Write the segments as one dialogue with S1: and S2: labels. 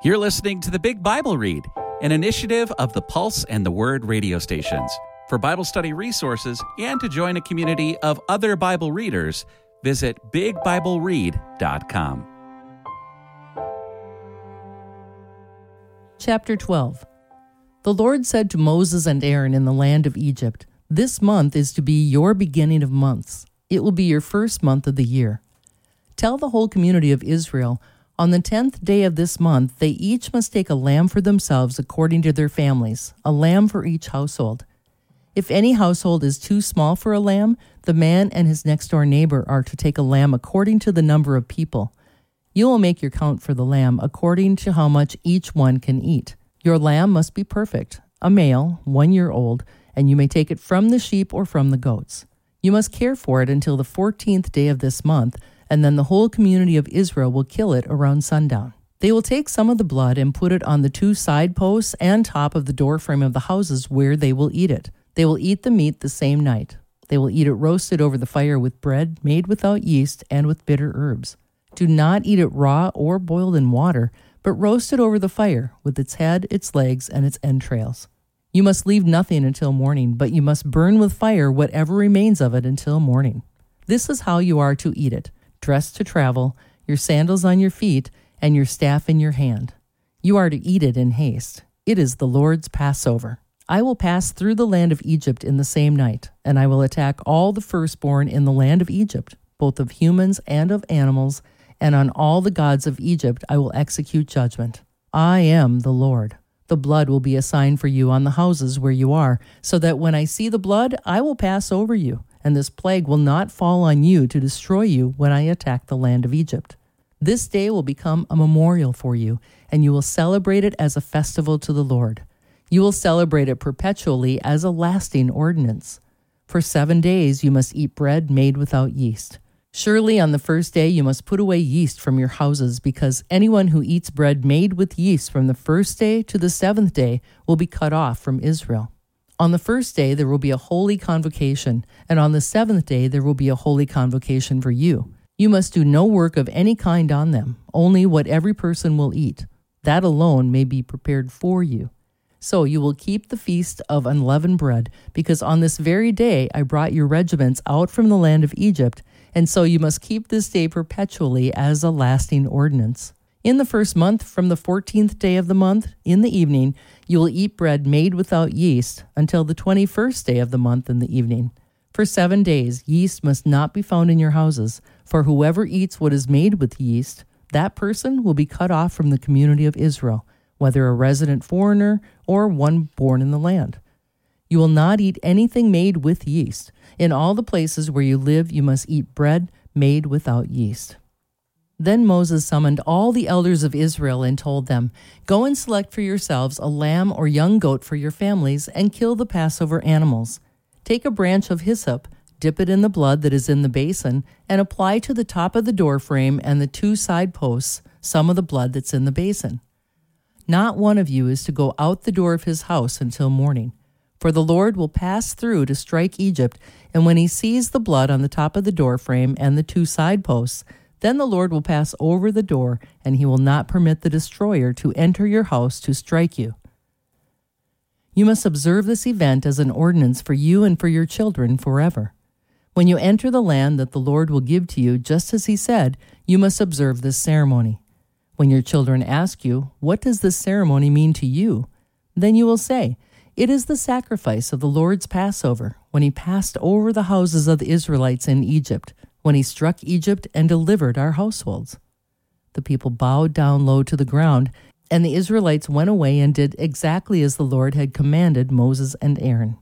S1: You're listening to the Big Bible Read, an initiative of the Pulse and the Word radio stations. For Bible study resources and to join a community of other Bible readers, visit bigbibleread.com.
S2: Chapter 12 The Lord said to Moses and Aaron in the land of Egypt, This month is to be your beginning of months. It will be your first month of the year. Tell the whole community of Israel, on the tenth day of this month, they each must take a lamb for themselves according to their families, a lamb for each household. If any household is too small for a lamb, the man and his next door neighbor are to take a lamb according to the number of people. You will make your count for the lamb according to how much each one can eat. Your lamb must be perfect, a male, one year old, and you may take it from the sheep or from the goats. You must care for it until the fourteenth day of this month and then the whole community of Israel will kill it around sundown. They will take some of the blood and put it on the two side posts and top of the doorframe of the houses where they will eat it. They will eat the meat the same night. They will eat it roasted over the fire with bread made without yeast and with bitter herbs. Do not eat it raw or boiled in water, but roast it over the fire with its head, its legs, and its entrails. You must leave nothing until morning, but you must burn with fire whatever remains of it until morning. This is how you are to eat it dressed to travel, your sandals on your feet, and your staff in your hand. You are to eat it in haste. It is the Lord's Passover. I will pass through the land of Egypt in the same night, and I will attack all the firstborn in the land of Egypt, both of humans and of animals, and on all the gods of Egypt I will execute judgment. I am the Lord. The blood will be a sign for you on the houses where you are, so that when I see the blood, I will pass over you and this plague will not fall on you to destroy you when I attack the land of Egypt. This day will become a memorial for you, and you will celebrate it as a festival to the Lord. You will celebrate it perpetually as a lasting ordinance. For seven days you must eat bread made without yeast. Surely on the first day you must put away yeast from your houses, because anyone who eats bread made with yeast from the first day to the seventh day will be cut off from Israel. On the first day, there will be a holy convocation, and on the seventh day, there will be a holy convocation for you. You must do no work of any kind on them, only what every person will eat. That alone may be prepared for you. So you will keep the feast of unleavened bread, because on this very day I brought your regiments out from the land of Egypt, and so you must keep this day perpetually as a lasting ordinance. In the first month, from the fourteenth day of the month, in the evening, you will eat bread made without yeast until the twenty first day of the month in the evening. For seven days yeast must not be found in your houses, for whoever eats what is made with yeast, that person will be cut off from the community of Israel, whether a resident foreigner or one born in the land. You will not eat anything made with yeast. In all the places where you live, you must eat bread made without yeast. Then Moses summoned all the elders of Israel and told them, Go and select for yourselves a lamb or young goat for your families, and kill the Passover animals. Take a branch of hyssop, dip it in the blood that is in the basin, and apply to the top of the doorframe and the two side posts some of the blood that's in the basin. Not one of you is to go out the door of his house until morning. For the Lord will pass through to strike Egypt, and when he sees the blood on the top of the doorframe and the two side posts, then the Lord will pass over the door, and he will not permit the destroyer to enter your house to strike you. You must observe this event as an ordinance for you and for your children forever. When you enter the land that the Lord will give to you, just as he said, you must observe this ceremony. When your children ask you, What does this ceremony mean to you? then you will say, It is the sacrifice of the Lord's Passover, when he passed over the houses of the Israelites in Egypt when he struck Egypt and delivered our households. The people bowed down low to the ground, and the Israelites went away and did exactly as the Lord had commanded Moses and Aaron.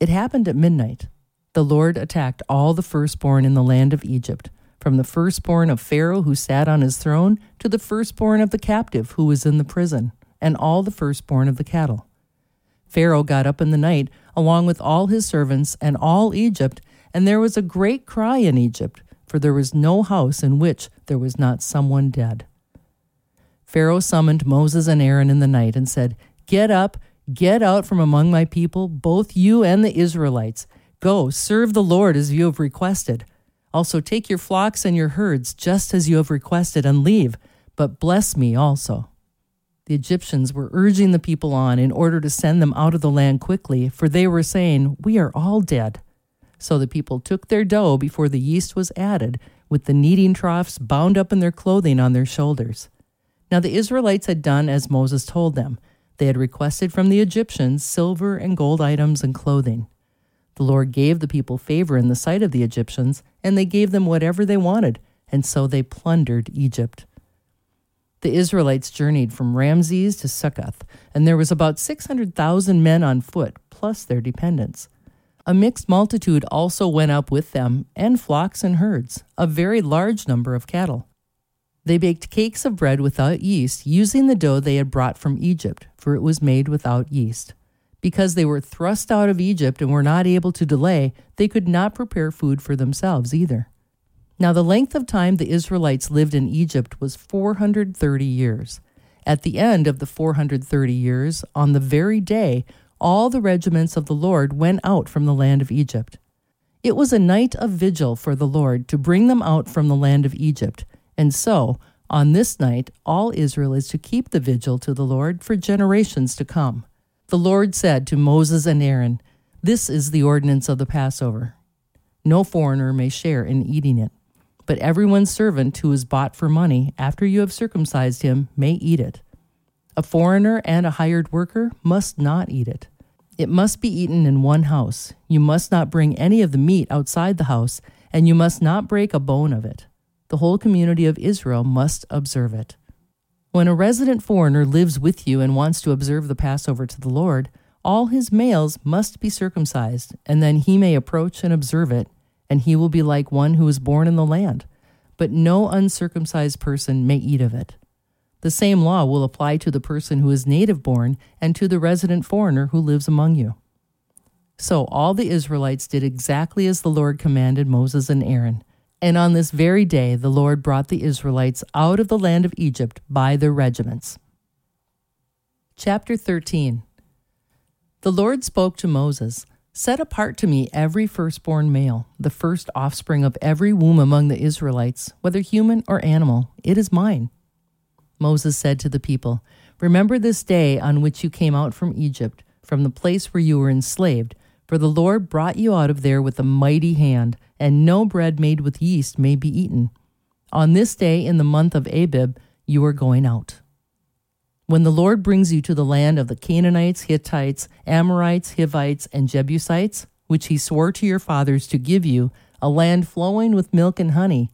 S2: It happened at midnight. The Lord attacked all the firstborn in the land of Egypt, from the firstborn of Pharaoh who sat on his throne to the firstborn of the captive who was in the prison, and all the firstborn of the cattle. Pharaoh got up in the night, along with all his servants and all Egypt, and there was a great cry in Egypt, for there was no house in which there was not someone dead. Pharaoh summoned Moses and Aaron in the night and said, Get up, get out from among my people, both you and the Israelites. Go, serve the Lord as you have requested. Also take your flocks and your herds, just as you have requested, and leave, but bless me also. The Egyptians were urging the people on in order to send them out of the land quickly, for they were saying, We are all dead. So the people took their dough before the yeast was added, with the kneading troughs bound up in their clothing on their shoulders. Now the Israelites had done as Moses told them. They had requested from the Egyptians silver and gold items and clothing. The Lord gave the people favor in the sight of the Egyptians, and they gave them whatever they wanted, and so they plundered Egypt. The Israelites journeyed from Ramses to Succoth, and there was about 600,000 men on foot, plus their dependents. A mixed multitude also went up with them, and flocks and herds, a very large number of cattle. They baked cakes of bread without yeast, using the dough they had brought from Egypt, for it was made without yeast. Because they were thrust out of Egypt and were not able to delay, they could not prepare food for themselves either. Now, the length of time the Israelites lived in Egypt was 430 years. At the end of the 430 years, on the very day, all the regiments of the Lord went out from the land of Egypt. It was a night of vigil for the Lord to bring them out from the land of Egypt. And so, on this night, all Israel is to keep the vigil to the Lord for generations to come. The Lord said to Moses and Aaron, This is the ordinance of the Passover. No foreigner may share in eating it but everyone's servant who is bought for money after you have circumcised him may eat it. A foreigner and a hired worker must not eat it. It must be eaten in one house. You must not bring any of the meat outside the house, and you must not break a bone of it. The whole community of Israel must observe it. When a resident foreigner lives with you and wants to observe the Passover to the Lord, all his males must be circumcised, and then he may approach and observe it and he will be like one who is born in the land. But no uncircumcised person may eat of it. The same law will apply to the person who is native born and to the resident foreigner who lives among you. So all the Israelites did exactly as the Lord commanded Moses and Aaron. And on this very day, the Lord brought the Israelites out of the land of Egypt by their regiments. Chapter 13 The Lord spoke to Moses. Set apart to me every firstborn male, the first offspring of every womb among the Israelites, whether human or animal. It is mine. Moses said to the people, Remember this day on which you came out from Egypt, from the place where you were enslaved, for the Lord brought you out of there with a mighty hand, and no bread made with yeast may be eaten. On this day in the month of Abib, you are going out. When the Lord brings you to the land of the Canaanites, Hittites, Amorites, Hivites, and Jebusites, which he swore to your fathers to give you, a land flowing with milk and honey,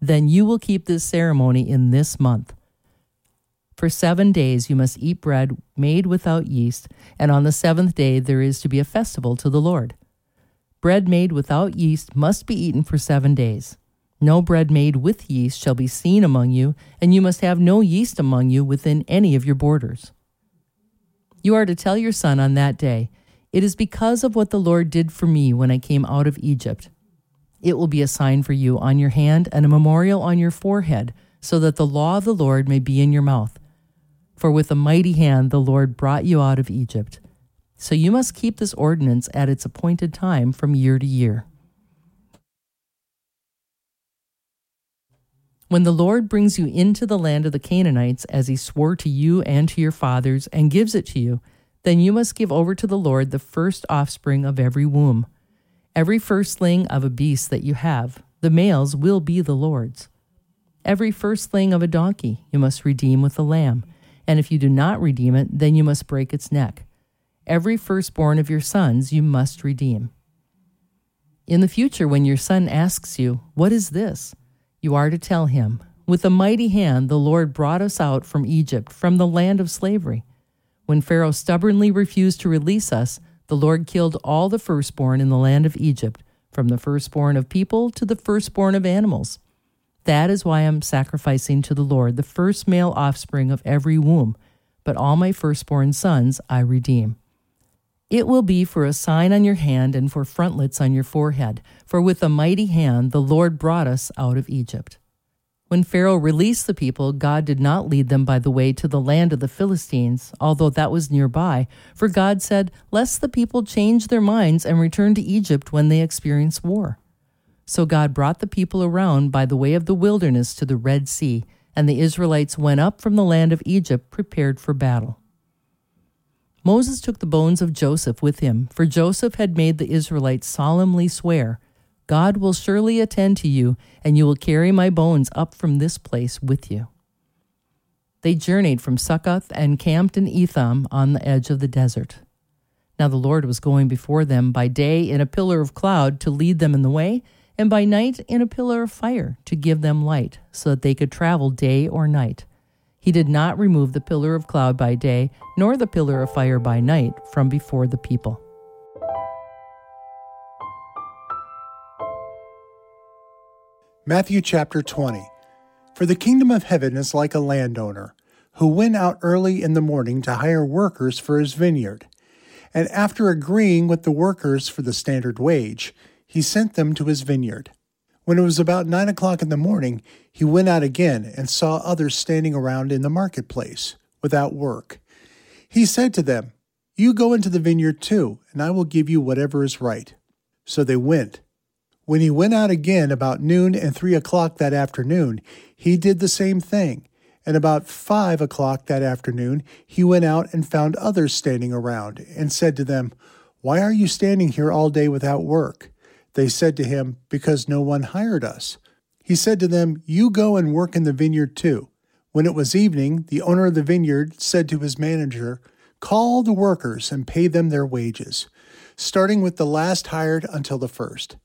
S2: then you will keep this ceremony in this month. For seven days you must eat bread made without yeast, and on the seventh day there is to be a festival to the Lord. Bread made without yeast must be eaten for seven days. No bread made with yeast shall be seen among you, and you must have no yeast among you within any of your borders. You are to tell your son on that day, It is because of what the Lord did for me when I came out of Egypt. It will be a sign for you on your hand and a memorial on your forehead, so that the law of the Lord may be in your mouth. For with a mighty hand the Lord brought you out of Egypt. So you must keep this ordinance at its appointed time from year to year. When the Lord brings you into the land of the Canaanites, as he swore to you and to your fathers, and gives it to you, then you must give over to the Lord the first offspring of every womb. Every firstling of a beast that you have, the males will be the Lord's. Every firstling of a donkey you must redeem with a lamb, and if you do not redeem it, then you must break its neck. Every firstborn of your sons you must redeem. In the future, when your son asks you, What is this? You are to tell him, With a mighty hand the Lord brought us out from Egypt, from the land of slavery. When Pharaoh stubbornly refused to release us, the Lord killed all the firstborn in the land of Egypt, from the firstborn of people to the firstborn of animals. That is why I'm sacrificing to the Lord the first male offspring of every womb, but all my firstborn sons I redeem. It will be for a sign on your hand and for frontlets on your forehead, for with a mighty hand the Lord brought us out of Egypt. When Pharaoh released the people, God did not lead them by the way to the land of the Philistines, although that was nearby, for God said, Lest the people change their minds and return to Egypt when they experience war. So God brought the people around by the way of the wilderness to the Red Sea, and the Israelites went up from the land of Egypt prepared for battle. Moses took the bones of Joseph with him, for Joseph had made the Israelites solemnly swear, God will surely attend to you, and you will carry my bones up from this place with you. They journeyed from Succoth and camped in Etham on the edge of the desert. Now the Lord was going before them by day in a pillar of cloud to lead them in the way, and by night in a pillar of fire to give them light, so that they could travel day or night. He did not remove the pillar of cloud by day, nor the pillar of fire by night from before the people.
S3: Matthew chapter 20. For the kingdom of heaven is like a landowner who went out early in the morning to hire workers for his vineyard. And after agreeing with the workers for the standard wage, he sent them to his vineyard. When it was about nine o'clock in the morning, he went out again and saw others standing around in the marketplace, without work. He said to them, You go into the vineyard too, and I will give you whatever is right. So they went. When he went out again about noon and three o'clock that afternoon, he did the same thing. And about five o'clock that afternoon, he went out and found others standing around, and said to them, Why are you standing here all day without work? They said to him, Because no one hired us. He said to them, You go and work in the vineyard too. When it was evening, the owner of the vineyard said to his manager, Call the workers and pay them their wages, starting with the last hired until the first.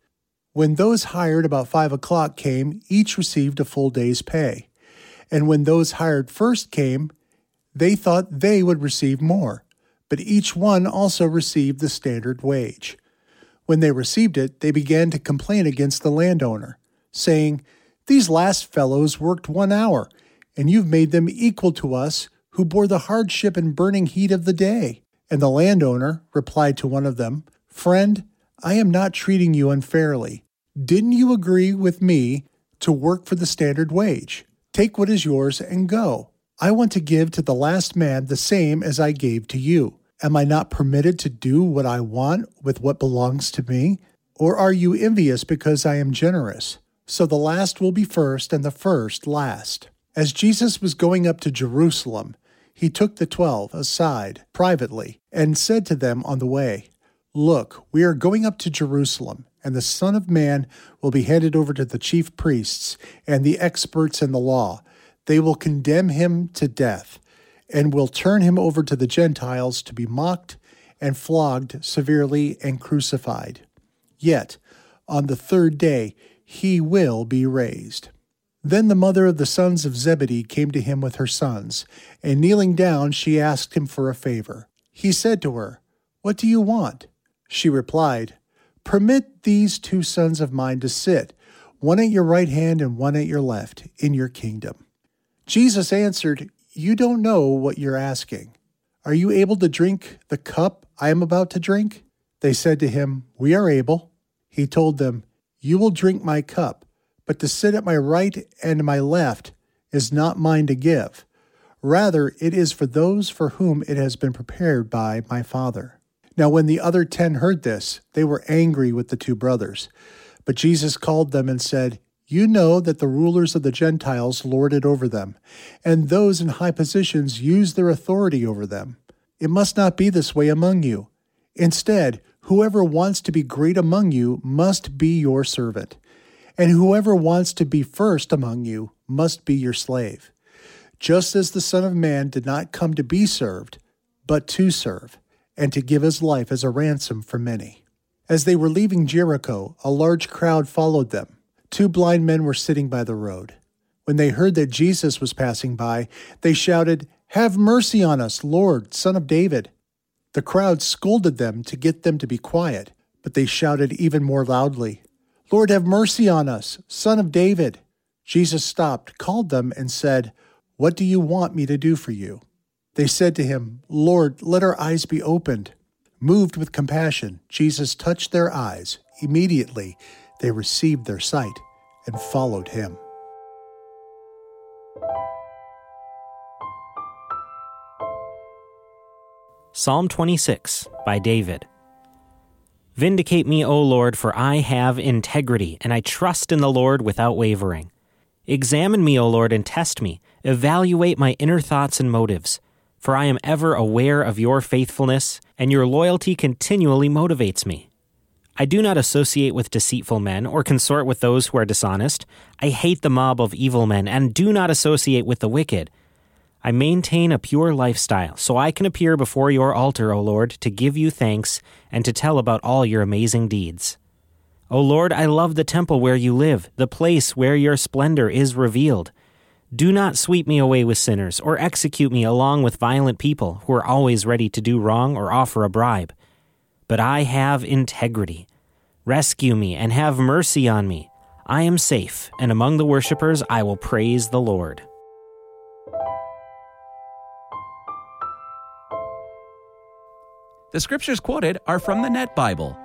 S3: When those hired about five o'clock came, each received a full day's pay. And when those hired first came, they thought they would receive more, but each one also received the standard wage. When they received it, they began to complain against the landowner, saying, These last fellows worked one hour, and you've made them equal to us who bore the hardship and burning heat of the day. And the landowner replied to one of them, Friend, I am not treating you unfairly. Didn't you agree with me to work for the standard wage? Take what is yours and go. I want to give to the last man the same as I gave to you. Am I not permitted to do what I want with what belongs to me? Or are you envious because I am generous? So the last will be first and the first last. As Jesus was going up to Jerusalem, he took the twelve aside privately and said to them on the way, Look, we are going up to Jerusalem, and the Son of Man will be handed over to the chief priests and the experts in the law. They will condemn him to death and will turn him over to the Gentiles to be mocked and flogged severely and crucified. Yet, on the third day, he will be raised. Then the mother of the sons of Zebedee came to him with her sons, and kneeling down, she asked him for a favor. He said to her, What do you want? She replied, Permit these two sons of mine to sit, one at your right hand and one at your left, in your kingdom. Jesus answered, you don't know what you're asking. Are you able to drink the cup I am about to drink? They said to him, We are able. He told them, You will drink my cup, but to sit at my right and my left is not mine to give. Rather, it is for those for whom it has been prepared by my Father. Now, when the other ten heard this, they were angry with the two brothers. But Jesus called them and said, you know that the rulers of the Gentiles lord it over them, and those in high positions use their authority over them. It must not be this way among you. Instead, whoever wants to be great among you must be your servant, and whoever wants to be first among you must be your slave. Just as the Son of Man did not come to be served, but to serve, and to give his life as a ransom for many. As they were leaving Jericho, a large crowd followed them Two blind men were sitting by the road. When they heard that Jesus was passing by, they shouted, Have mercy on us, Lord, Son of David. The crowd scolded them to get them to be quiet, but they shouted even more loudly, Lord, have mercy on us, Son of David. Jesus stopped, called them, and said, What do you want me to do for you? They said to him, Lord, let our eyes be opened. Moved with compassion, Jesus touched their eyes. Immediately, they received their sight and followed him.
S4: Psalm 26 by David. Vindicate me, O Lord, for I have integrity, and I trust in the Lord without wavering. Examine me, O Lord, and test me. Evaluate my inner thoughts and motives. For I am ever aware of your faithfulness, and your loyalty continually motivates me. I do not associate with deceitful men or consort with those who are dishonest. I hate the mob of evil men and do not associate with the wicked. I maintain a pure lifestyle so I can appear before your altar, O Lord, to give you thanks and to tell about all your amazing deeds. O Lord, I love the temple where you live, the place where your splendor is revealed. Do not sweep me away with sinners or execute me along with violent people who are always ready to do wrong or offer a bribe but I have integrity. Rescue me and have mercy on me. I am safe, and among the worshippers I will praise the Lord.
S1: The scriptures quoted are from the Net Bible,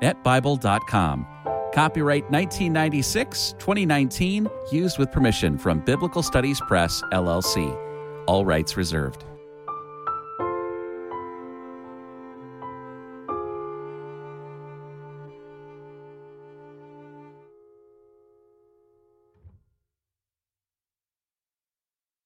S1: netbible.com. Copyright 1996 2019, used with permission from Biblical Studies Press, LLC. All rights reserved.